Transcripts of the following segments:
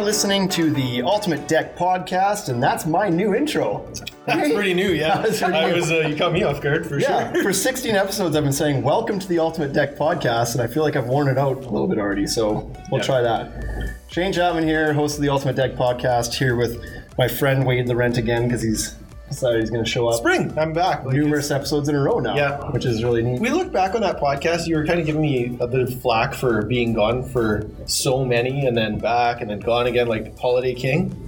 are listening to the Ultimate Deck podcast, and that's my new intro. That's pretty new, yeah. That's pretty I new. was, uh, you caught me off guard for Yeah, sure. for 16 episodes, I've been saying welcome to the Ultimate Deck podcast, and I feel like I've worn it out a little bit already, so we'll Yeah. try that. Shane Chapman here, host of the Ultimate Deck podcast, here with my friend Wade Laurent again because he's decided he's going to show up Spring, I'm back. Like, numerous episodes in a row now, Yeah. which is really neat. We look back on that podcast, you were kind of giving me a bit of flack for being gone for so many and then back and then gone again, like Holiday King.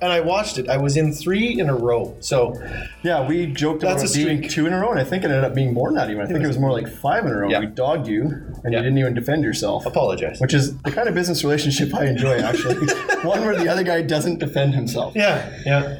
And I watched it. I was in three in a row. So Yeah, we joked about it a being two in a row, and I think it ended up being more than that even. I think it was more like five in a row. Yeah. We dogged you, and Yeah. you didn't even defend yourself. apologize. Which is the kind of business relationship I enjoy, actually. One where the other guy doesn't defend himself. Yeah, yeah.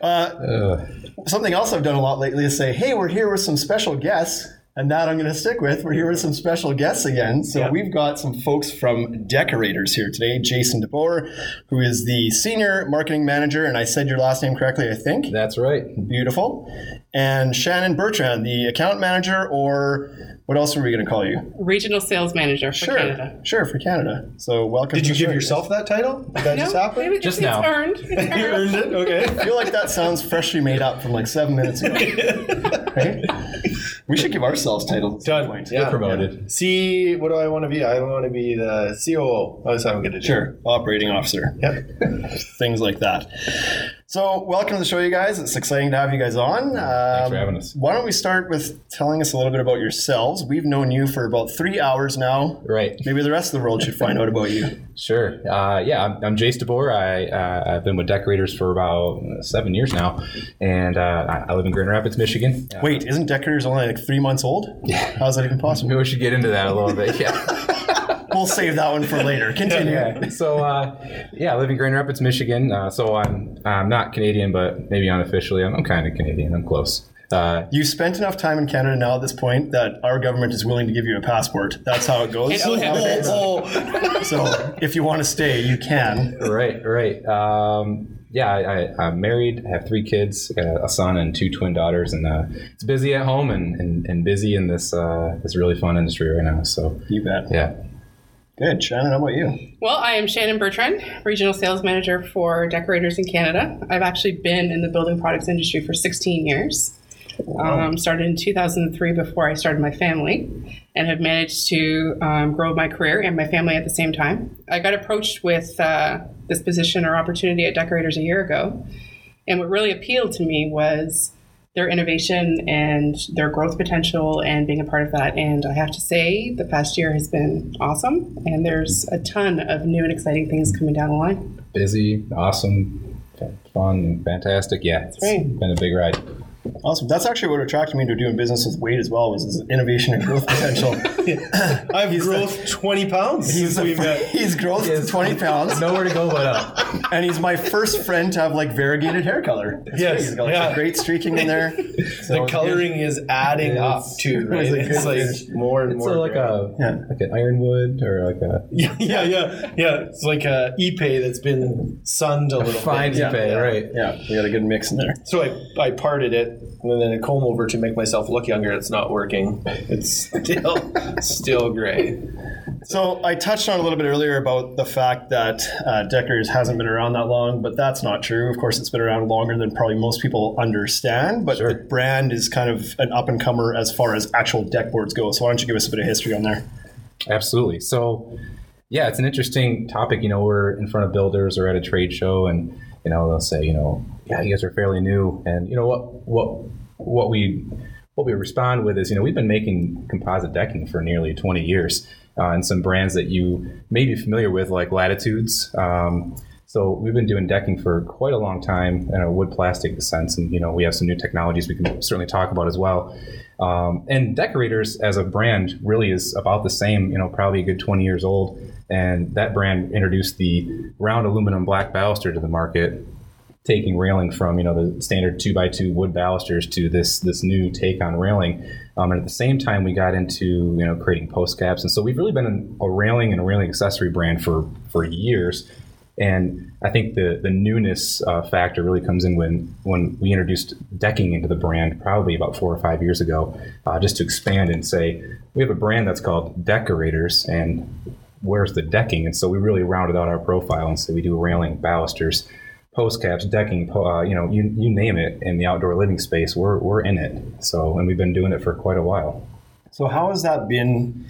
Uh, something else I've done a lot lately is say, hey, we're here with some special guests. And that I'm going to stick with. We're here with some special guests again. So Yeah. we've got some folks from Deckorators here today. Jason DeBoer, who is the senior marketing manager, and I said your last name correctly, I think. That's right. Beautiful. And Shannon Bertrand, the account manager, or what else are we going to call you? regional sales manager for Sure, Canada. sure for Canada. So welcome. Did to you give yourself that title? Did that just happen? it- Just it's now. earned. It's You earned. earned it? Okay. I feel like that sounds freshly made up from like seven minutes ago. right? We should give ourselves titles. Done. point. Yeah. Promoted. See, what do I want to be? I want to be the COO. Oh, that's how I'm going to do. Sure, operating officer, Yep. things like that. So, welcome to the show, you guys. It's exciting to have you guys on. Thanks for Um, having us. Why don't we start with telling us a little bit about yourselves? We've known you for about three hours now. Right. Maybe the rest of the world should find out about you. Sure. Uh, yeah, I'm, I'm Jase DeBoer. I, uh, I've been with Deckorators for about uh, seven years now, and uh, I, live in Grand Rapids, Michigan. Wait, isn't Deckorators only like three months old? Yeah. How's that even possible? maybe we should get into that a little bit. Yeah. We'll save that one for later. Continue. yeah. So, uh, yeah, I live in Grand Rapids, Michigan. Uh, so I'm I'm not Canadian, but maybe unofficially, I'm, I'm kind of Canadian. I'm close. Uh, You spent enough time in Canada now at this point that our government is willing to give you a passport. That's how it goes. And OHIP. Oh, So if you want to stay, you can. right, right. Um, yeah, I, I, I'm married. I have three kids, a son and two twin daughters, and uh, it's busy at home and, and, and busy in this uh, this really fun industry right now. So You bet. yeah, Good. Shannon, how about you? Well, I am Shannon Bertrand, regional sales manager for Deckorators in Canada. I've actually been in the building products industry for 16 years. Um, started in 2003 before I started my family, and have managed to um, grow my career and my family at the same time. I got approached with uh, this position or opportunity at Deckorators a year ago, and what really appealed to me was their innovation and their growth potential and being a part of that. And I have to say, the past year has been awesome, and there's a ton of new and exciting things coming down the line. busy, awesome, fun, fantastic. Yeah, it's right. been a big ride. Awesome. That's actually what attracted me to doing business with Wade as well was his innovation and growth potential. I've growth 20 pounds He's, since we met. he's growth Yes. 20 pounds, Nowhere to go but up. and he's my first friend to have like variegated hair color. It's Yes. He's got like, yeah. great streaking in there. The coloring is adding up It's- too, right? it's like It's like more and It's more. a, like gray. a Yeah. like an ironwood or like a yeah, yeah, yeah, yeah. It's like a ipe that's been sunned a, little fine bit. ipe, Yeah. right? Yeah, we got a good mix in there. So I, I parted it and then a comb over to make myself look younger. It's not working. It's still still gray. So I touched on a little bit earlier about the fact that uh, Deckers hasn't been around that long, but that's not true. Of course, it's been around longer than probably most people understand. But Sure. the brand is kind of an up and comer as far as actual deck boards go. So why don't you give us a bit of history on there? Absolutely. So, yeah, it's an interesting topic. You know, we're in front of builders or at a trade show, and you know they'll say, you know, yeah, you guys are fairly new, and you know what what what we what we respond with is, you know, we've been making composite decking for nearly 20 years, uh, and some brands that you may be familiar with, like Latitudes. Um, so we've been doing decking for quite a long time in a wood plastic sense, and you know we have some new technologies we can certainly talk about as well. Um, and Deckorators as a brand really is about the same, you know, probably a good 20 years old. And that brand introduced the round aluminum black baluster to the market, taking railing from, you know, the standard two by two wood balusters to this this new take on railing. Um, and at the same time, we got into, you know, creating post caps. And so we've really been a railing and a railing accessory brand for for years. And I think the the newness uh, factor really comes in when when we introduced decking into the brand, probably about four or five years ago, uh, just to expand and say we have a brand that's called Deckorators, and where's the decking? And so we really rounded out our profile and said we do railing, balusters, post caps, decking, uh, you know, you, you name it in the outdoor living space, we're, we're in it. So, and we've been doing it for quite a while. So how has that been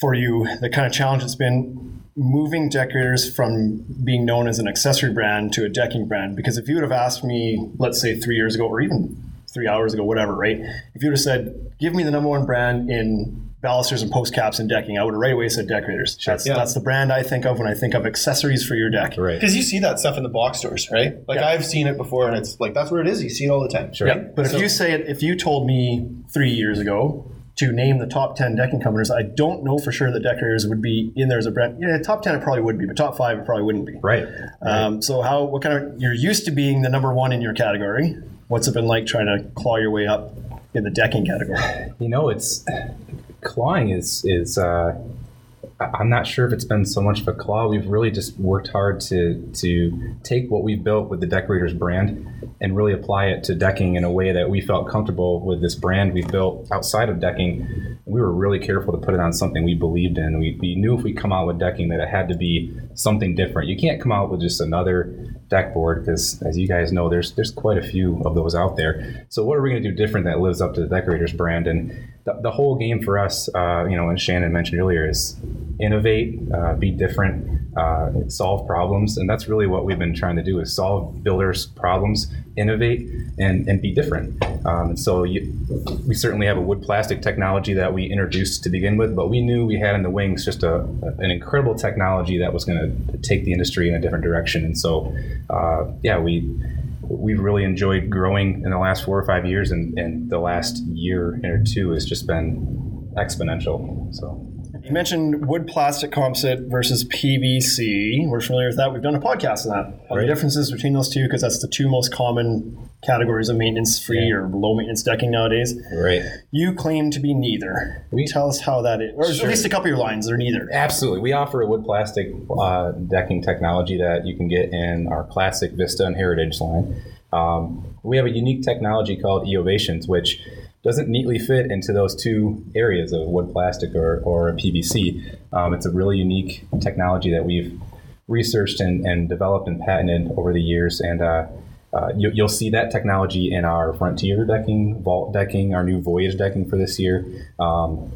for you? The kind of challenge it's been moving Deckorators from being known as an accessory brand to a decking brand. Because if you would have asked me, let's say three years ago, or even three hours ago, whatever, right? If you would have said, "Give me the number one brand in balusters and post caps and decking," I would have right away said Deckorators. That's Yeah. that's the brand I think of when I think of accessories for your deck. Right. Because you see that stuff in the box stores, right? Like Yeah. I've seen it before, and it's like that's where it is. You see it all the time. Sure. Right? But if you say it, if you told me three years ago to name the top ten decking companies, I don't know for sure that Deckorators would be in there as a brand. Yeah, top ten it probably would be, but top five it probably wouldn't be. Right. Um, so how what kind of you're used to being the number one in your category? What's it been like trying to claw your way up in the decking category? You know, it's clawing is is. Uh, I'm not sure if it's been so much of a claw. We've really just worked hard to to take what we've built with the Deckorators brand and really apply it to decking in a way that we felt comfortable with this brand we built outside of decking. We were really careful to put it on something we believed in. We, we knew if we come out with decking that it had to be something different. You can't come out with just another deck board because, as you guys know, there's there's quite a few of those out there. So what are we going to do different that lives up to the Deckorators brand? And the, the whole game for us, uh, you know, and Shannon mentioned earlier, is innovate, uh, be different, uh, solve problems, and that's really what we've been trying to do: is solve builders' problems, innovate, and and be different. Um, and so you, we certainly have a wood plastic technology that we introduced to begin with, but we knew we had in the wings just a, an incredible technology that was going to take the industry in a different direction. And so, uh, yeah, we we've really enjoyed growing in the last four or five years, and, and the last year or two has just been exponential. So. You mentioned wood plastic composite versus PVC. We're familiar with that. We've done a podcast on that. On the differences between those two, because that's the two most common categories of maintenance free Yeah. or low maintenance decking nowadays. Right. You claim to be neither. We- Tell us how that is. Or Sure. at least a couple of your lines, they're neither. Absolutely. We offer a wood plastic uh, decking technology that you can get in our classic Vista and Heritage line. Um, we have a unique technology called Eovations, which doesn't neatly fit into those two areas of wood plastic or, or PVC. Um, it's a really unique technology that we've researched and, and developed and patented over the years. And uh, uh, you, you'll see that technology in our Frontier decking, Vault decking, our new Voyage decking for this year. Um,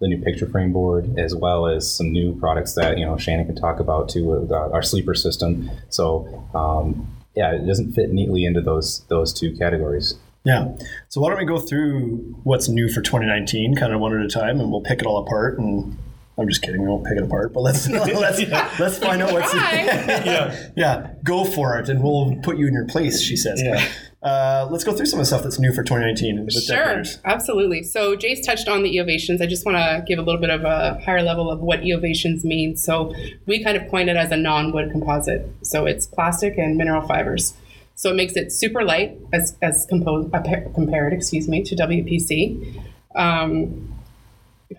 the new picture frame board, as well as some new products that you know Shannon can talk about too, uh, our sleeper system. So um, yeah, it doesn't fit neatly into those those two categories. Yeah. So why don't we go through what's new for 2019, kind of one at a time, and we'll pick it all apart. And I'm just kidding, we won't pick it apart, but let's let's let's find out what's Try. Yeah. yeah. Go for it, and we'll put you in your place. She says. Yeah. Uh, let's go through some of the stuff that's new for 2019 Sure, Deckorators. absolutely. So Jase touched on the Eovations. I just want to give a little bit of a higher level of what Eovations means. So we kind of coined it as a non-wood composite. So it's plastic and mineral fibers. So it makes it super light as, as compo- uh, compared, excuse me, to WPC. Um,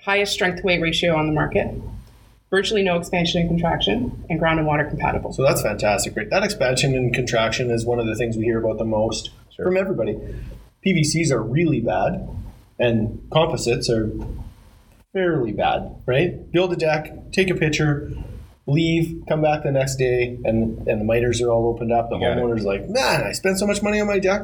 highest strength weight ratio on the market. Virtually no expansion and contraction, and ground and water compatible. So that's fantastic, right? That expansion and contraction is one of the things we hear about the most Sure. from everybody. PVCs are really bad, and composites are fairly bad, right? Build a deck, take a picture, leave, come back the next day, and and the miters are all opened up. The You got homeowner's like, man, I spent so much money on my deck.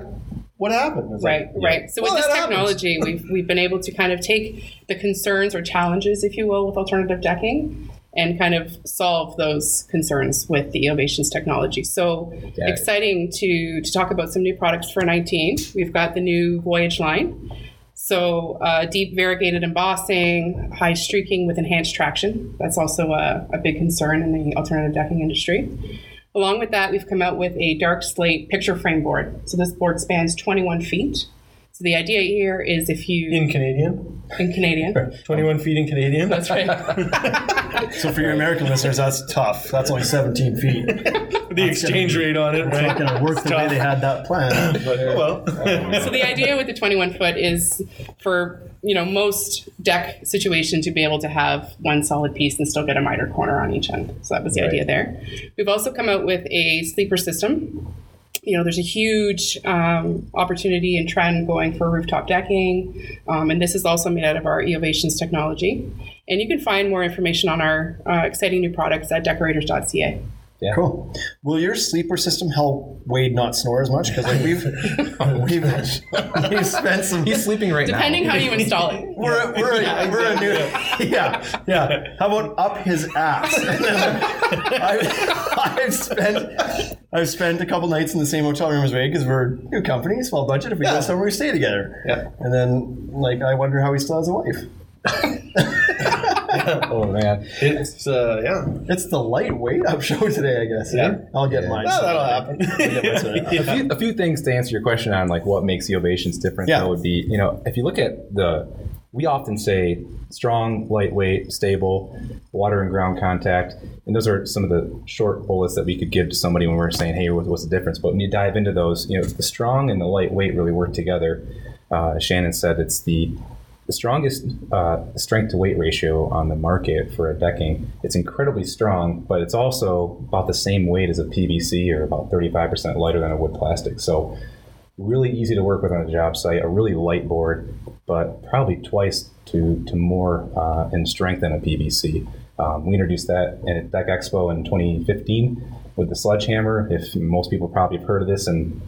What happened? It's Right, like, right. So Well, with this that happens. technology, we've we've been able to kind of take the concerns or challenges, if you will, with alternative decking, and kind of solve those concerns with the Eovations technology. So Got it. exciting to to talk about some new products for 19. We've got the new Voyage line. So uh, deep variegated embossing, high streaking with enhanced traction. That's also a, a big concern in the alternative decking industry. Along with that, we've come out with a dark slate picture frame board. So this board spans 21 feet. So the idea here is if you In Canadian, in Canadian, 21 feet in Canadian. that's right. So for your American listeners, that's tough. That's only 17 feet. the exchange rate on it, It's right? not going to work the way they had that plan. But, oh well. Uh, so the idea with the 21 foot is for you know most deck situation to be able to have one solid piece and still get a miter corner on each end. So that was the Right. idea there. We've also come out with a sleeper system. You know, there's a huge um, opportunity and trend going for rooftop decking, um, and this is also made out of our Eovations technology. And you can find more information on our uh, exciting new products at deckorators.ca. Yeah. Cool. Will your sleeper system help Wade not snore as much? Because like we've we've, we've spent some. He's sleeping right Depending now. Depending how you install it. We're a, we're a, we're a new yeah yeah. How about up his ass? I, I've spent I've spent a couple nights in the same hotel room as Wade because we're new company, small budget. If we go somewhere, we stay together. Yeah. And then like I wonder how he still has a wife. oh man. It's uh, yeah. It's the lightweight up show today, I guess. eh? Yeah. I'll get Yeah. mine. No, that'll happen. I'll get mine sorted. a, few, a few things to answer your question on like what makes the Eovations different Yeah. though would be you know if you look at the we often say strong lightweight stable water and ground contact and those are some of the short bullets that we could give to somebody when we're saying hey what's the difference but when you dive into those you know the strong and the lightweight really work together uh, shannon said it's the the strongest uh, strength to weight ratio on the market for a decking. It's incredibly strong, but it's also about the same weight as a PVC or about 35% lighter than a wood plastic. So, really easy to work with on a job site, a really light board, but probably twice to, to more uh, in strength than a PVC. Um, we introduced that at Deck Expo in 2015 with the sledgehammer. If most people probably have heard of this, and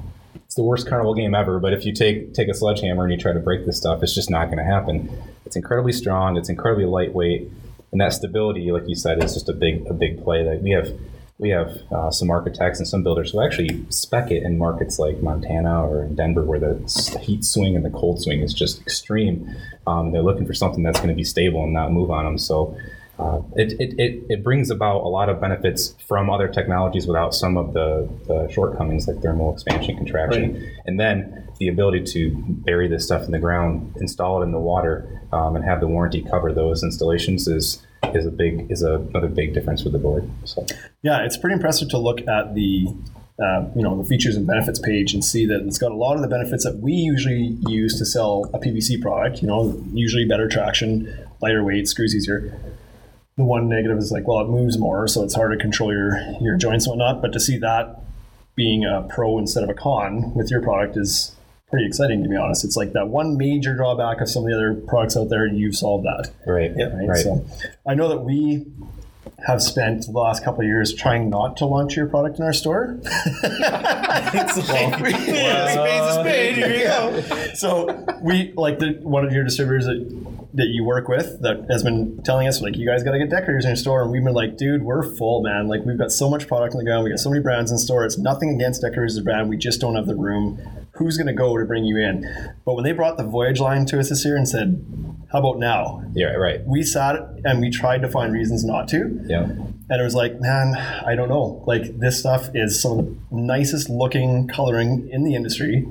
it's the worst carnival game ever. But if you take take a sledgehammer and you try to break this stuff, it's just not going to happen. It's incredibly strong. It's incredibly lightweight, and that stability, like you said, is just a big a big play. That we have we have uh, some architects and some builders who actually spec it in markets like Montana or Denver, where the heat swing and the cold swing is just extreme. Um, they're looking for something that's going to be stable and not move on them. So. Uh, it, it, it, it brings about a lot of benefits from other technologies without some of the, the shortcomings like thermal expansion contraction right. and then the ability to bury this stuff in the ground install it in the water um, and have the warranty cover those installations is is a big is a, another big difference with the board so Yeah, it's pretty impressive to look at the uh, you know the features and benefits page and see that it's got a lot of the benefits that we usually use to sell a PVC product. You know, usually better traction, lighter weight, screws easier. The one negative is like, well, it moves more, so it's hard to control your your joints and whatnot. But to see that being a pro instead of a con with your product is pretty exciting to be honest. It's like that one major drawback of some of the other products out there, you've solved that. right Right? right So I know that we have spent the last couple of years trying not to launch your product in our store. It's like, yeah, spade's a spade. Here you go. so we like the one of your distributors that that you work with that has been telling us like you guys got to get Deckorators in your store. And we've been like dude we're full man. Like we've got so much product on the ground we got so many brands in store. It's nothing against Deckorators as a brand. We just don't have the room. Who's going to go to bring you in? But when they brought the voyage line to us this year and said how about now? Yeah right. We sat and we tried to find reasons not to. Yeah. And it was like, man, I don't know. Like this stuff is some of the nicest looking coloring in the industry.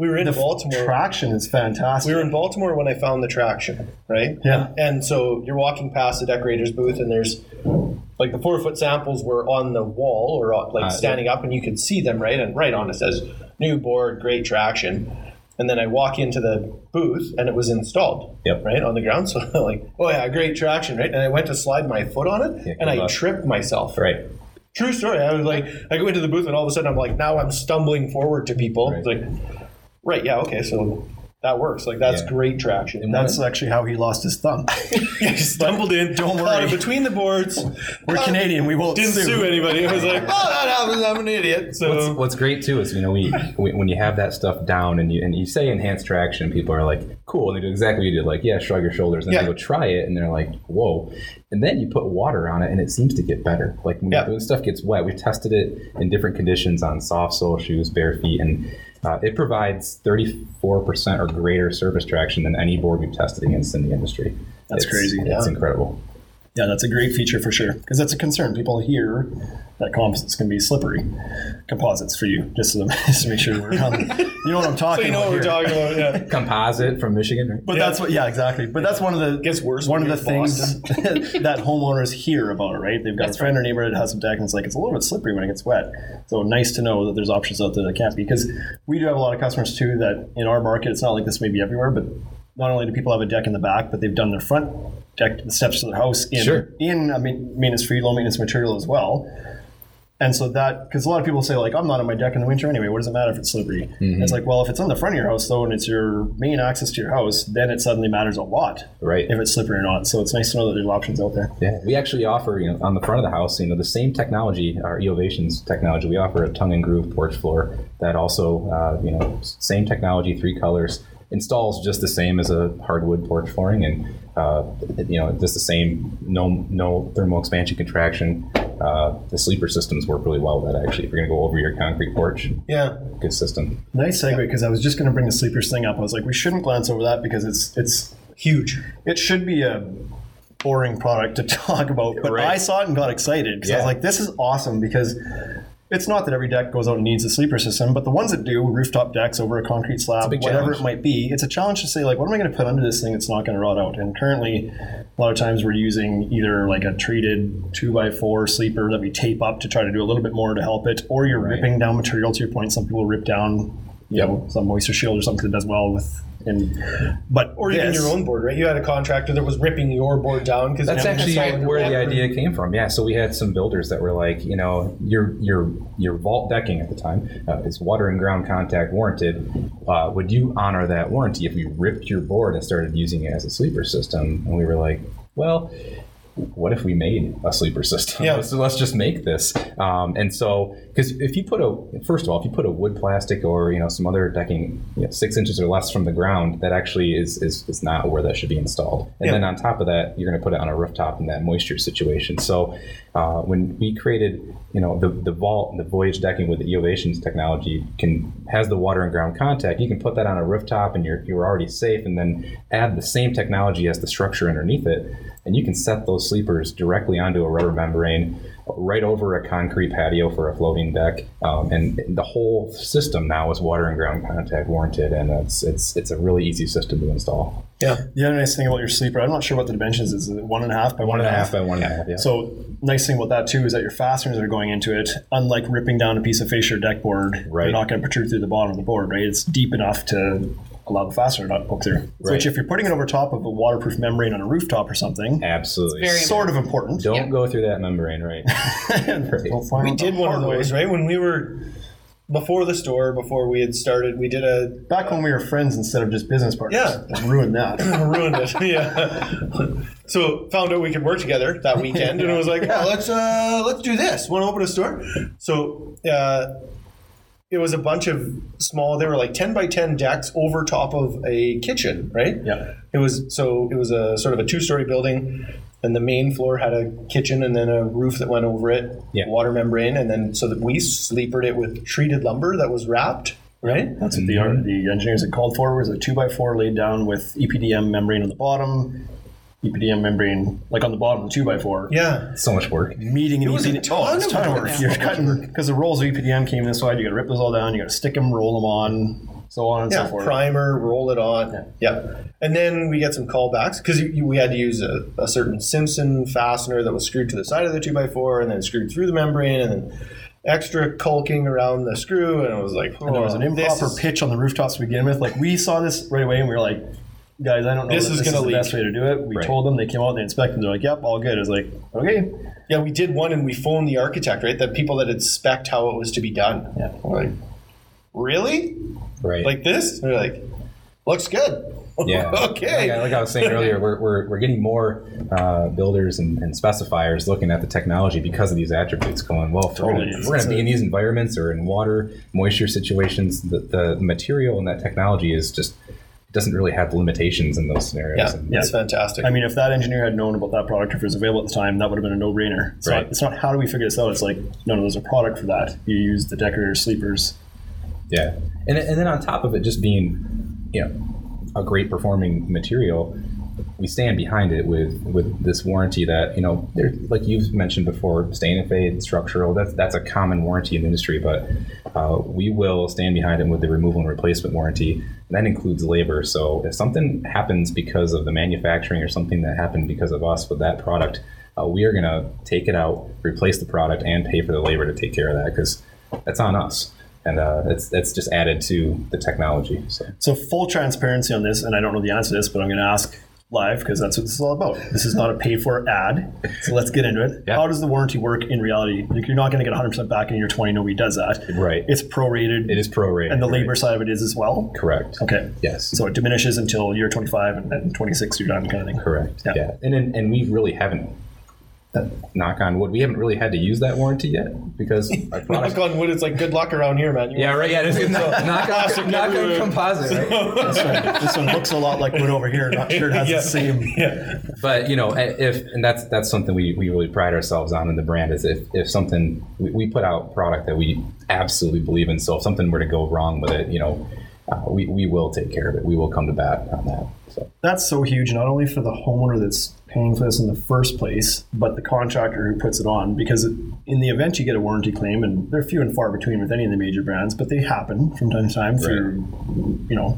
We were in The Baltimore. traction is fantastic. we were in Baltimore when I found the traction, right? Yeah. And so you're walking past the Deckorators' booth, and there's like the four foot samples were on the wall or like Uh, standing up, and you could see them, right? And right on it says new board, great traction. And then I walk into the booth, and it was installed, Yep. right on the ground. So I'm like, oh yeah, great traction, right? And I went to slide my foot on it, Yeah, and I luck. tripped myself. right True story. I was like, I go into the booth, and all of a sudden I'm like, now I'm stumbling forward to people. It's like, right, yeah, okay, so that works. Like that's Yeah. great traction. And That's actually how he lost his thumb. he stumbled in. Don't worry. between the boards. We're Uh, Canadian. We won't Didn't sue. sue anybody. I was like, oh, that happens. I'm an idiot. So What's, what's great too is you know we, we when you have that stuff down and you and you say enhanced traction, people are like cool, and they do exactly what you did, like yeah, shrug your shoulders, and Yeah. they go try it, and they're like whoa, and then you put water on it, and it seems to get better. Like when, Yeah. when stuff gets wet, we've tested it in different conditions on soft sole shoes, bare feet, and uh, it provides 34% or greater surface traction than any board we've tested against in the industry. That's It's- crazy. It's Yeah. incredible. Yeah, that's a great feature for sure. Because that's a concern. People hear that composites can be slippery. Composites for you, just to, just to make sure we're on. You know what I'm so talking you know about. what we're here. talking about. Yeah. Composite from Michigan, right? But that's what, yeah, exactly. But that's one of the Gets worse One of the things that homeowners hear about it, right? They've got That's a friend or neighbor that has some deck, and it's like it's a little bit slippery when it gets wet. So nice to know that there's options out there that can't be. Because we do have a lot of customers too that in our market, it's not like this may be everywhere, but not only do people have a deck in the back, but they've done their front deck, the steps to the house in Sure. in a maintenance free, low maintenance material as well. And so that, because a lot of people say, like, I'm not on my deck in the winter anyway. What does it matter if it's slippery? Mm-hmm. It's like, well, if it's on the front of your house, though, and it's your main access to your house, then it suddenly matters a lot Right. if it's slippery or not. So it's nice to know that there's options out there. Yeah, we actually offer, you know, on the front of the house, you know, the same technology, our Eovations technology. We offer a tongue and groove porch floor that also, uh, you know, same technology, three colors, installs just the same as a hardwood porch flooring, and uh, you know, just the same, no no thermal expansion contraction. Uh, the sleeper systems work really well with that actually. If you're going to go over your concrete porch, Yeah. good system. Nice segue, because I was just going to bring the sleepers thing up. I was like, we shouldn't glance over that because it's it's Huge. it should be a boring product to talk about. But Right. I saw it and got excited because I was like, this is awesome because it's not that every deck goes out and needs a sleeper system, but the ones that do, rooftop decks over a concrete slab, big whatever challenge. it might be, it's a challenge to say, like, what am I going to put under this thing that's not going to rot out? And currently, a lot of times we're using either like a treated 2x4 sleeper that we tape up to try to do a little bit more to help it, or you're Right. ripping down material to your point. Some people rip down, you Yep. know, some MoistureShield or something that does well with. And, but Or even this- your own board, right? You had a contractor that was ripping your board down because That's actually where the Yeah. idea came from. Yeah, so we had some builders that were like, you know, your your your vault decking at the time uh, is water and ground contact warranted. Uh, would you honor that warranty if we ripped your board and started using it as a sleeper system? And we were like, well. What if we made a sleeper system? Yeah. So let's just make this. Um, and so, because if you put a, first of all, if you put a wood plastic or you know some other decking, you know, six inches or less from the ground, that actually is is, is not where that should be installed. And Yeah. then on top of that, you're going to put it on a rooftop in that moisture situation. So uh, when we created, you know, the, the vault, and the voyage decking with the Eovations technology can has the water and ground contact. You can put that on a rooftop, and you're you're already safe. And then add the same technology as the structure underneath it, and you can set those sleepers directly onto a rubber membrane. Right over a concrete patio for a floating deck, um, and the whole system now is water and ground contact warranted, and it's it's it's a really easy system to install. Yeah. The other nice thing about your sleeper, I'm not sure what the dimensions is. Is it one and a half by one One and a half by one and a half. Yeah. So nice thing about that too is that your fasteners that are going into it, unlike ripping down a piece of fascia deck board, right. they're not going to protrude through the bottom of the board, right? It's deep enough to allow the fastener not to poke through. Right. Which if you're putting it over top of a waterproof membrane on a rooftop or something, Absolutely. Very sort of important. Don't Yeah. go through that membrane, right? We'll We did one of hard way. those, right? When we were before the store, before we had started, we did a Back when we were friends instead of just business partners. Yeah. Ruined that. ruined it. Yeah. So found out we could work together that weekend, and it was like, well, let's uh, let's do this. Want to open a store? So uh, it was a bunch of small. They were like ten by ten decks over top of a kitchen, right? Yeah. It was so it was a sort of a two story building, and the main floor had a kitchen and then a roof that went over it, Yeah. water membrane, and then so that we sleepered it with treated lumber that was wrapped, right? That's what the, the engineers had called for was a two by four laid down with EPDM membrane on the bottom, EPDM membrane like on the bottom of the two by four. Yeah. so much work. Meeting and was a EPDM. Oh, it's of a ton of work. work. You're cutting because the rolls of EPDM came this wide. You got to rip those all down. You got to stick them, roll them on, so on and Yeah, so forth. primer, roll it on. Yeah. yeah. And then we get some callbacks because we had to use a, a certain Simpson fastener that was screwed to the side of the 2x4 and then screwed through the membrane and then extra caulking around the screw. And it was like, And there was an oh, improper pitch on the rooftops to begin with. Like we saw this right away, and we were like, "Guys, I don't know. This is this gonna is the best way to do it." We Right. told them. They came out. And they inspected. They're like, "Yep, all good." I was like, "Okay." Yeah, we did one and we phoned the architect, right? The people that had spec how it was to be done. Yeah. Like, really? Right. Like this? And they're like, looks good. yeah. okay. Like, I- like I was saying earlier, we're, we're, we're getting more uh, builders and, and specifiers looking at the technology because of these attributes going, well, Totally. we're going to be in these environments or in water, moisture situations, the, the material and that technology is just, doesn't really have limitations in those scenarios. Yeah, And- that's fantastic. I mean, if that engineer had known about that product, if it was available at the time, that would have been a no-brainer. It's, Right. not, it's not how do we figure this out. It's like, no, no, there's a product for that. You use the Deckorator sleepers. Yeah, and and then on top of it just being, you know, a great performing material, we stand behind it with with this warranty that you know, there like you've mentioned before, stain and fade, structural. That's that's a common warranty in the industry, but uh, we will stand behind it with the removal and replacement warranty. That includes labor. So if something happens because of the manufacturing or something that happened because of us with that product. Uh, we are going to take it out, replace the product, and pay for the labor to take care of that because that's on us and uh, it's it's just added to the technology. So So full transparency on this, and I don't know the answer to this, but I'm going to ask live because that's what this is all about. This is not a paid for ad. So let's get into it. Yeah. How does the warranty work in reality? Like you're not going to get 100% back in year 20. Nobody does that. Right. It's prorated. It is prorated. And the right. labor side of it is as well. Correct. Okay. Yes. So it diminishes until year 25 and then 26 you're done kind of thing. Correct. Yeah. Yeah. And and, and we really haven't. Knock on wood. We haven't really had to use that warranty yet because our products. Knock on wood. It's like good luck around here, man. You yeah. Right. Yeah. This is knock, knock Plastic on, knock on composite. Right? this, one, this one looks a lot like wood over here. Not sure it has Yeah. the same. Yeah. but you know if and that's that's something we, we really pride ourselves on in the brand is if, if something we, we put out product that we absolutely believe in so if something were to go wrong with it you know uh, we, we will take care of it we will come to bat on that so That's so huge, not only for the homeowner that's paying for this in the first place, but the contractor who puts it on. Because in the event you get a warranty claim, and they're few and far between with any of the major brands, but they happen from time to time through, you know,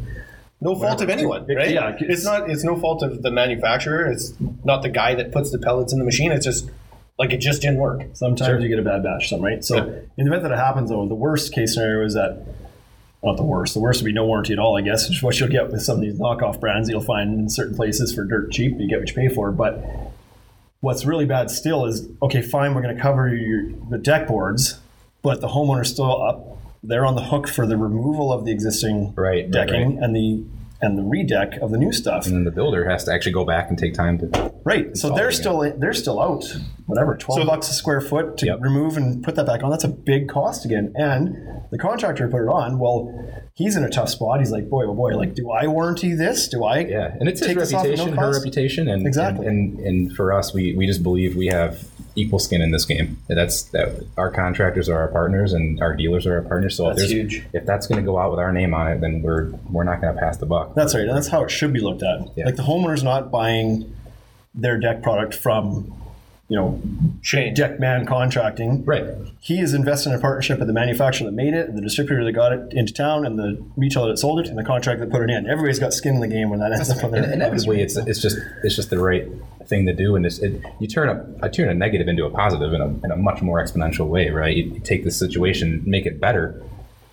No fault of anyone, It- right? yeah, it's- it's not. It's no fault of the manufacturer. It's not the guy that puts the pellets in the machine. It's just like it just didn't work. Sometimes Sure. you get a bad batch, some right? So, Yeah. in the event that it happens, though, the worst case scenario is that, not the worst, the worst would be no warranty at all, I guess, which is what you'll get with some of these knockoff brands you'll find in certain places for dirt cheap. You get what you pay for. But what's really bad still is okay, fine, we're going to cover your, the deck boards, but the homeowner's still up. They're on the hook for the removal of the existing Right, right, decking and the and the redeck of the new stuff. and then the builder has to actually go back and take time to Right. So they're again. still they're still out. Whatever, twelve So- bucks a square foot to Yep. remove and put that back on. That's a big cost again. And the contractor put it on, well, he's in a tough spot. He's like, boy, oh boy, like, do I warranty this? Do I? Yeah, and it's his take this off no reputation, her reputation, and Exactly. And, and and for us, we we just believe we have equal skin in this game. That's that our contractors are our partners, and our dealers are our partners. So if That's there's- huge. If that's going to go out with our name on it, then we're we're not going to pass the buck. That's right. And that's how it should be looked at. Yeah. Like the homeowner's not buying their deck product from, you know, Shane. deck man contracting. Right. He is invested in a partnership with the manufacturer that made it, and the distributor that got it into town, and the retailer that sold it, and the contractor that put it in. Everybody's got skin in the game when that ends up on their And inevitably, it's it's just it's just the right thing to do, and it's, it, you turn a I turn a negative into a positive in a, in a much more exponential way, right? You, you take the situation, make it better.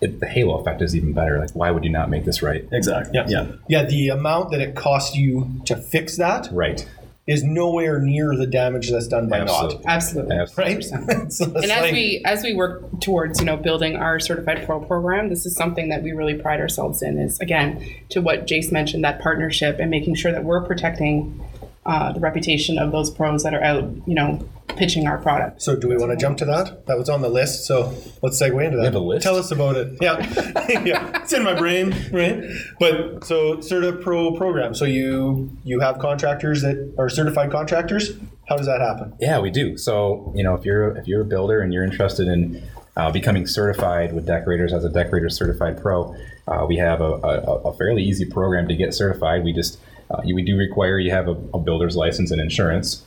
It, the halo effect is even better. Like, why would you not make this right? Exactly. Yeah. Yeah. Yeah. The amount that it costs you to fix that Right. Is nowhere near the damage that's done by Absolutely. Absolutely. Absolutely. not. so And as like- we as we work towards you know building our certified pro program, this is something that we really pride ourselves in. Is again to what Jase mentioned that partnership and making sure that we're protecting uh, the reputation of those pros that are out you know pitching our product. So do we want to jump to that? That was on the list. So let's segue into that. have a list? Tell us about it. Yeah, yeah, it's in my brain, right? But so Certa Pro program. So you you have contractors that are certified contractors. How does that happen? Yeah, we do. So you know, if you're if you're a builder and you're interested in uh, becoming certified with Deckorators as a Deckorator Certified Pro, uh, we have a, a, a fairly easy program to get certified. We just uh, we do require you have a, a builder's license and insurance.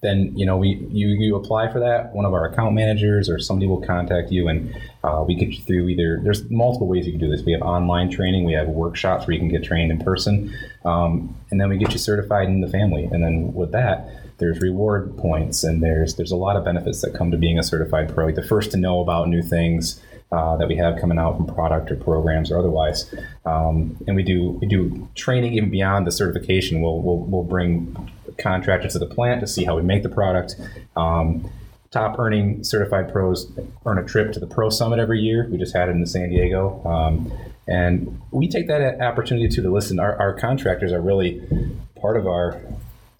Then you know we you, you apply for that. One of our account managers or somebody will contact you, and uh, we get you through either. There's multiple ways you can do this. We have online training. We have workshops where you can get trained in person, um, and then we get you certified in the family. And then with that, there's reward points, and there's there's a lot of benefits that come to being a certified pro. The first to know about new things. Uh, that we have coming out from product or programs or otherwise, um, and we do we do training even beyond the certification. We'll we'll, we'll bring contractors to the plant to see how we make the product. Um, top earning certified pros earn a trip to the Pro Summit every year. We just had it in San Diego. Um, and we take that opportunity to, to listen. Our, our contractors are really part of our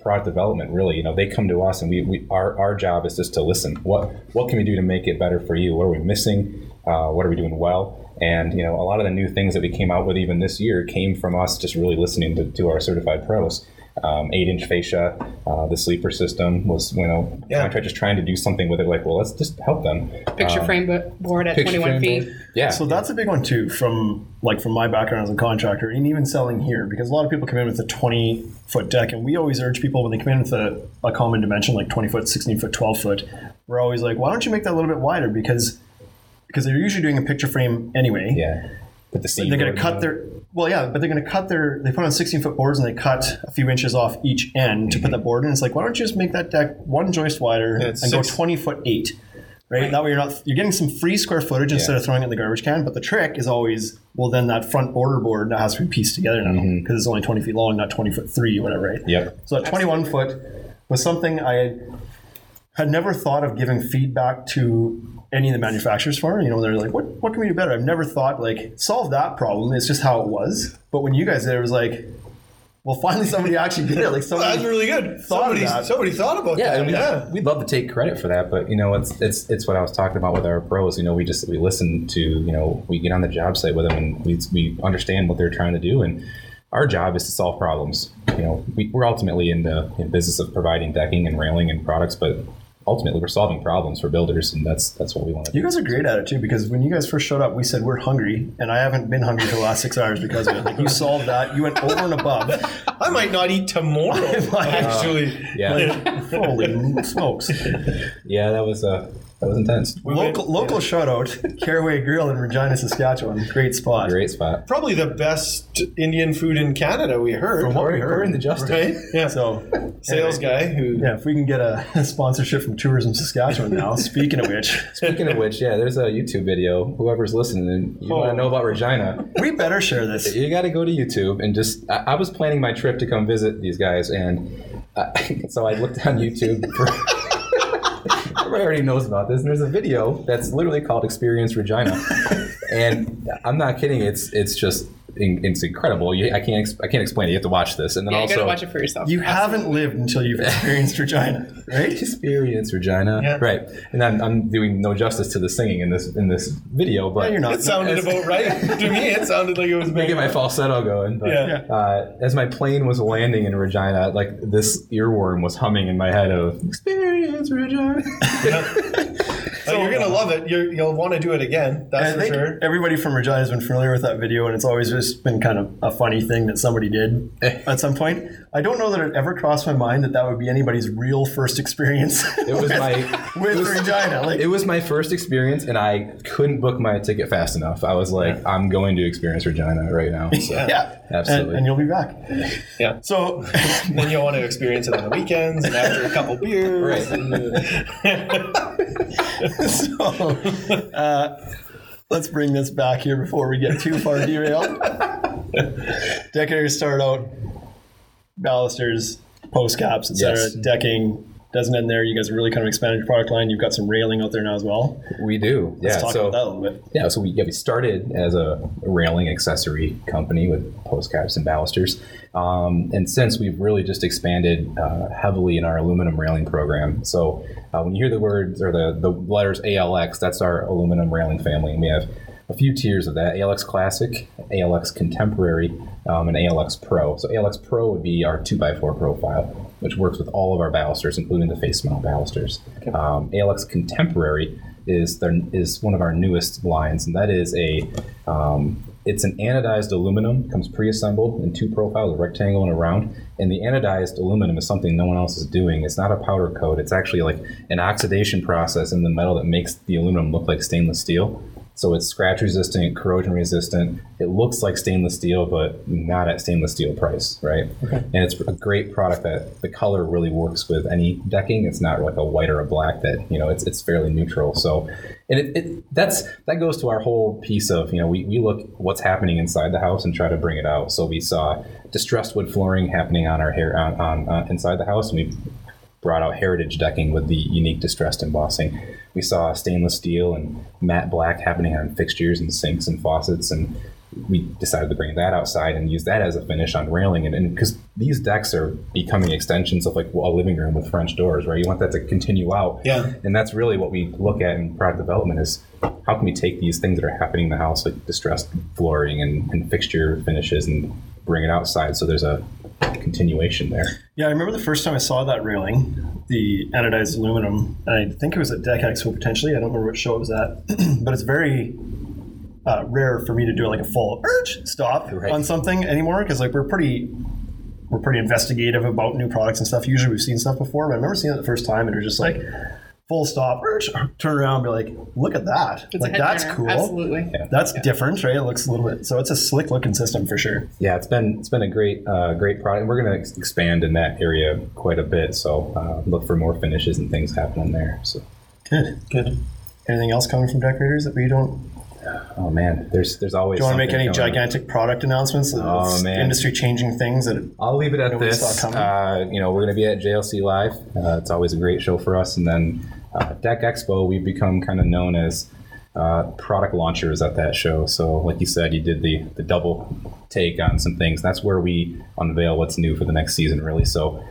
product development really you know they come to us and we, we our, our job is just to listen what what can we do to make it better for you what are we missing uh, what are we doing well and you know a lot of the new things that we came out with even this year came from us just really listening to, to our certified pros um, eight inch fascia uh, the sleeper system was you know Yeah. contractors trying to do something with it like well let's just help them Picture Um, frame board at 21 feet. board. yeah So that's a big one too, from like from my background as a contractor, and even selling here, because a lot of people come in with a 20 foot deck, and we always urge people when they come in with a, a common dimension like 20 foot, 16 foot, 12 foot, we're always like, why don't you make that a little bit wider? Because because they're usually doing a picture frame anyway. yeah but the same thing. They're going to cut their well, yeah, but they're going to cut their. They put on 16 foot boards and they cut a few inches off each end to put mm-hmm. that board in. It's like, why don't you just make that deck one joist wider Yeah, it's and go 20 foot eight, right? That way you're not you're getting some free square footage instead of throwing it in the garbage can. But the trick is always well, then that front border board that has to be pieced together now mm-hmm. because it's only 20 feet long, not 20 foot three, whatever, right? Yep. So that 21 foot was something I had never thought of giving feedback to any of the manufacturers for. You know, they're like, what, what can we do better? I've never thought like solve that problem. It's just how it was. But when you guys did it, it was like, well, finally somebody actually did it. Like Well, that's really good. Thought of Somebody, that. somebody thought about Yeah, that. and we, yeah. we'd love to take credit for that, but you know, it's it's it's what I was talking about with our pros. You know, we just we listen to you know we get on the job site with them and we we understand what they're trying to do, and our job is to solve problems. You know, we, we're ultimately in the in business of providing decking and railing and products, but ultimately we're solving problems for builders, and that's that's what we want to do. You guys are great at it too, because when you guys first showed up, we said we're hungry, and I haven't been hungry for the last six hours because of it. Like you solved that, you went over and above. I might not eat tomorrow. actually, Yeah, Holy smokes! yeah, that was uh that was intense. Local local shout out, Caraway Grill in Regina, Saskatchewan. Great spot. Great spot. probably the best Indian food in Canada. We heard. From what we heard. we're in the justice. right? Yeah. So Sales guy who. yeah, if we can get a sponsorship from Tourism Saskatchewan now. Speaking of which, Speaking of which, yeah, there's a YouTube video. Whoever's listening, and you want Oh. to know about Regina, we better share this. you got to go to YouTube and just. I, I was planning my trip to come visit these guys, and uh, so I looked on YouTube for. Everybody already knows about this, and there's a video that's literally called "Experience Regina," and I'm not kidding. It's it's just it's incredible. You, I can't I can't explain it. You have to watch this, and then Yeah, you also gotta watch it for yourself. You haven't lived until you've experienced Regina, right? experience Regina, Yeah. right? And I'm, I'm doing no justice to the singing in this in this video, but No, you're not. It sounded about right to me. It sounded like it was to making get my falsetto going. But, Yeah. Uh, as my plane was landing in Regina, like this earworm was humming in my head of "Experience Regina." So you're gonna love it. You're, you'll want to do it again. That's I for think sure. everybody from Regina has been familiar with that video, and it's always just been kind of a funny thing that somebody did at some point. I don't know that it ever crossed my mind that that would be anybody's real first experience. It was my with Regina. Like, it was my first experience, and I couldn't book my ticket fast enough. I was like, I'm going to experience Regina right now. So. yeah, Absolutely. and, and you'll be back. Yeah. So, then you'll want to experience it on the weekends and after a couple beers. Right. so uh, let's bring this back here before we get too far derailed. Deckers start out balusters, post caps, etc. Yes. Decking doesn't end there. You guys really kind of expanded your product line. You've got some railing out there now as well. We do. Let's yeah. talk so about that a little bit. Yeah, so we yeah we started as a railing accessory company with post caps and balusters, um, and since we've really just expanded uh, heavily in our aluminum railing program. So uh, when you hear the words or the the letters ALX, that's our aluminum railing family, and we have a few tiers of that: ALX Classic, ALX Contemporary, um, and ALX Pro. So ALX Pro would be our two x four profile, which works with all of our balusters, including the face mount balusters. Um, ALX Contemporary is their, is one of our newest lines, and that is a um, it's an anodized aluminum, comes pre-assembled in two profiles, a rectangle and a round. And the anodized aluminum is something no one else is doing. It's not a powder coat. It's actually like an oxidation process in the metal that makes the aluminum look like stainless steel. So it's scratch resistant, corrosion resistant. It looks like stainless steel, but not at stainless steel price, right? And it's a great product that the color really works with any decking. It's not like a white or a black that you know it's it's fairly neutral. So, and it, it that's that goes to our whole piece of you know we we look what's happening inside the house and try to bring it out. So we saw distressed wood flooring happening on our hair on, on uh, inside the house, and we brought out heritage decking with the unique distressed embossing. We saw stainless steel and matte black happening on fixtures and sinks and faucets, and we decided to bring that outside and use that as a finish on railing. And because these decks are becoming extensions of like a living room with French doors, right? You want that to continue out. Yeah. And that's really what we look at in product development is how can we take these things that are happening in the house, like distressed flooring and, and fixture finishes, and bring it outside so there's a continuation there. Yeah, I remember the first time I saw that railing, the anodized aluminum, and I think it was at Deck Expo potentially. I don't remember what show it was at, but it's very uh, rare for me to do like a full urge stop Right. on something anymore because like we're pretty we're pretty investigative about new products and stuff. Usually we've seen stuff before, but I remember seeing it the first time and it was just like full stop, urge, turn around, and be like, look at that, It's like that's turner. cool. Absolutely. That's different, right? It looks a little bit so it's a slick looking system for sure. Yeah, it's been it's been a great uh, great product. We're going to expand in that area quite a bit. So uh, look for more finishes and things happening there. So Good. Good. Anything else coming from Deckorators that we don't? Oh man, there's there's always. Do you want to make any gigantic product announcements? Oh, man. Industry changing things that I'll leave it at this. saw it coming? Uh, you know, we're going to be at JLC Live. Uh, it's always a great show for us. And then uh, Deck Expo, we've become kind of known as uh, product launchers at that show. So, like you said, you did the the double take on some things. That's where we unveil what's new for the next season, really. So.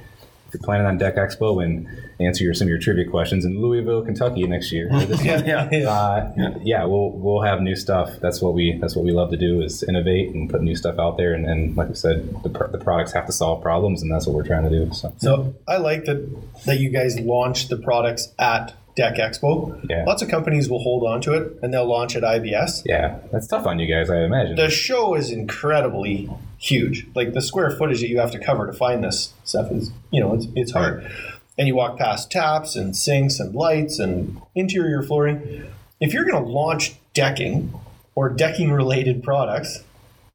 Planning on Deck Expo and answer your, some of your trivia questions in Louisville, Kentucky next year, this yeah, yeah. uh, yeah, we'll we'll have new stuff. That's what we that's what we love to do is innovate and put new stuff out there. And, and like I said, the, pr- the products have to solve problems, and that's what we're trying to do. So So I like that that you guys launched the products at Deck Expo. Yeah. Lots of companies will hold on to it and they'll launch at IBS. yeah, that's tough on you guys, I imagine. The show is incredibly huge. Like the square footage that you have to cover to find this stuff is, you know, it's, it's hard. And you walk past taps and sinks and lights and interior flooring. If you're going to launch decking or decking related products,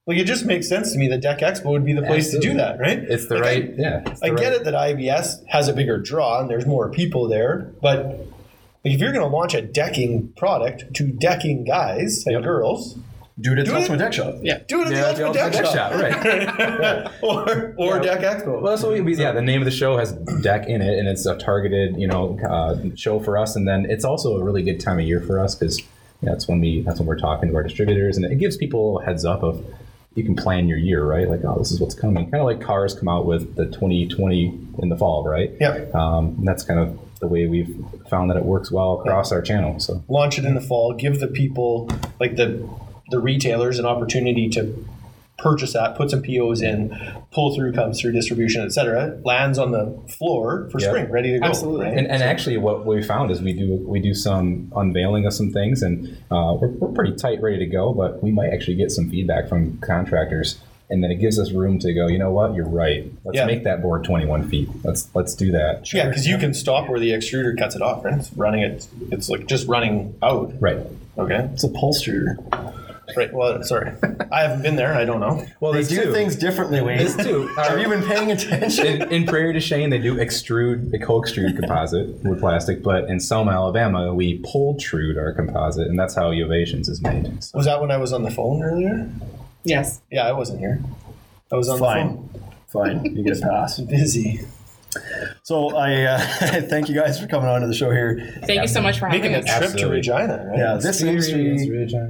like it just makes sense to me that Deck Expo would be the place to do that, right? It's the Like, I- right, yeah. the I get it that IBS has a bigger draw and there's more people there, but if you're going to launch a decking product to decking guys and girls, do it at Do the it. Ultimate Deck Shop. Yeah. do it at Yeah, the Ultimate Deck, Deck Shop, right? or or Yeah. Deck Expo. Well, that's what we, yeah. The name of the show has deck in it, and it's a targeted, you know, uh, show for us. And then it's also a really good time of year for us because that's when we that's when we're talking to our distributors, and it gives people a heads up of you can plan your year, right? Like, oh, this is what's coming. Kind of like cars come out with the 2020 in the fall, right? Yeah. Um, and that's kind of the way we've found that it works well across our channel. So Launch it in the fall. Give the people, like the the retailers, an opportunity to purchase that, put some POs in, pull through comes through distribution, etc. Lands on the floor for Yeah. spring, ready to go. Absolutely. right? And, and actually, what we found is we do we do some unveiling of some things, and uh, we're, we're pretty tight, ready to go. But we might actually get some feedback from contractors, and then it gives us room to go. You know what? You're right. Let's Yeah. make that board 21 feet. Let's let's do that. yeah, because you can stop where the extruder cuts it off, right? It's running it. It's like just running out. Right. Okay. It's upholsterer. Right. Well, sorry, I haven't been there. I don't know. Well, They there's do two. things differently, Wayne. There's two. Have you been paying attention? in, in Prairie du Chien, they do extrude, they co-extrude composite with plastic, but in Selma, Alabama, we pultrude our composite, and that's how Eovations is made. So- Was that when I was on the phone earlier? Yes. Yeah, I wasn't here. I was on Fine. Fine. You get a pass. Busy. So I uh, thank you guys for coming on to the show here. Thank you so much for Making having a us. trip to Regina, right? Yeah, this industry.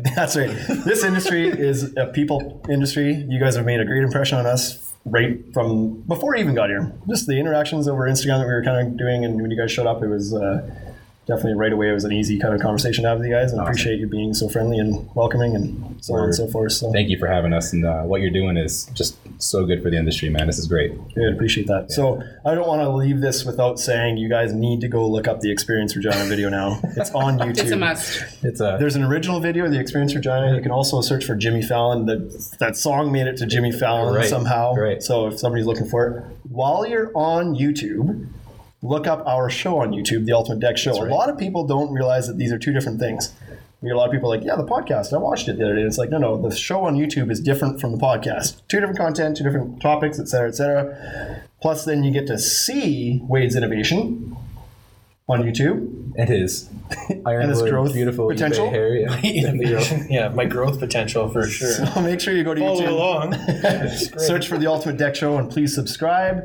That's right. This industry is a people industry. You guys have made a great impression on us right from before I even got here. Just the interactions over Instagram that we were kind of doing, and when you guys showed up, it was uh, definitely right away. It was an easy kind of conversation to have with you guys, and I appreciate you being so friendly and welcoming, and so on and so forth. So Thank you for having us, and uh, what you're doing is just so good for the industry, man. This is great. Good, appreciate that. So I don't want to leave this without saying you guys need to go look up the Experience Regina video now. It's on YouTube. It's a must. It's a There's an original video, of The Experience Regina. You can also search for Jimmy Fallon. That that song made it to Jimmy Fallon Right, somehow. right. So if somebody's looking for it, while you're on YouTube, look up our show on YouTube, The Ultimate Deck Show. right. A lot of people don't realize that these are two different things. You get a lot of people like, yeah, the podcast. I watched it the other day. It's like, no, no, the show on YouTube is different from the podcast. Two different content, two different topics, et cetera, et cetera. Plus, then you get to see Wade's innovation on YouTube. it is Ironwood, growth beautiful potential? yeah. My growth potential for sure. So make sure you go to Follow YouTube. along. Search for the Ultimate Deck Show and please subscribe.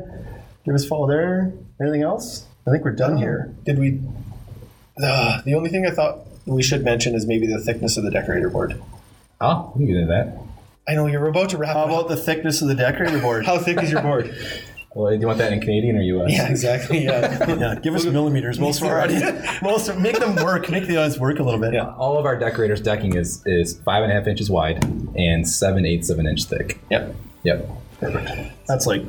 Give us a follow there. Anything else? I think we're done here. Did we? Uh, the only thing I thought we should mention is maybe the thickness of the Deckorator board. Oh, we can get into that. I know you're about to wrap How up. about the thickness of the Deckorator board? How thick is your board? Well, do you want that in Canadian or US? yeah, exactly. Yeah. yeah, give us millimeters. Most of our audience, most of, make them work. Make the audience work a little bit. Yeah. All of our Deckorators decking is is five and a half inches wide and seven eighths of an inch thick. Yep. Yep. Perfect. That's like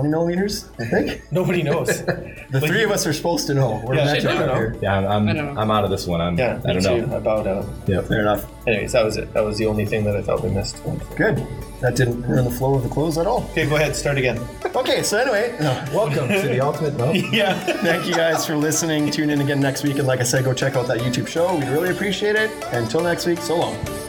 twenty millimeters. I think Nobody knows. the three of us are supposed to know. We're Yeah, I don't up know. here. Yeah, I'm I'm, I don't know. I'm out of this one. I'm Yeah, I don't too. know. About uh, Yep. Fair enough. anyways, that was it. That was the only thing that I thought we missed. Good. That didn't ruin the flow of the close at all. Okay, go ahead. Start again. Okay, so anyway, no. Welcome to the ultimate. No. Yeah. thank you guys for listening. Tune in again next week, and like I said, go check out that YouTube show. We'd really appreciate it. Until next week, so long.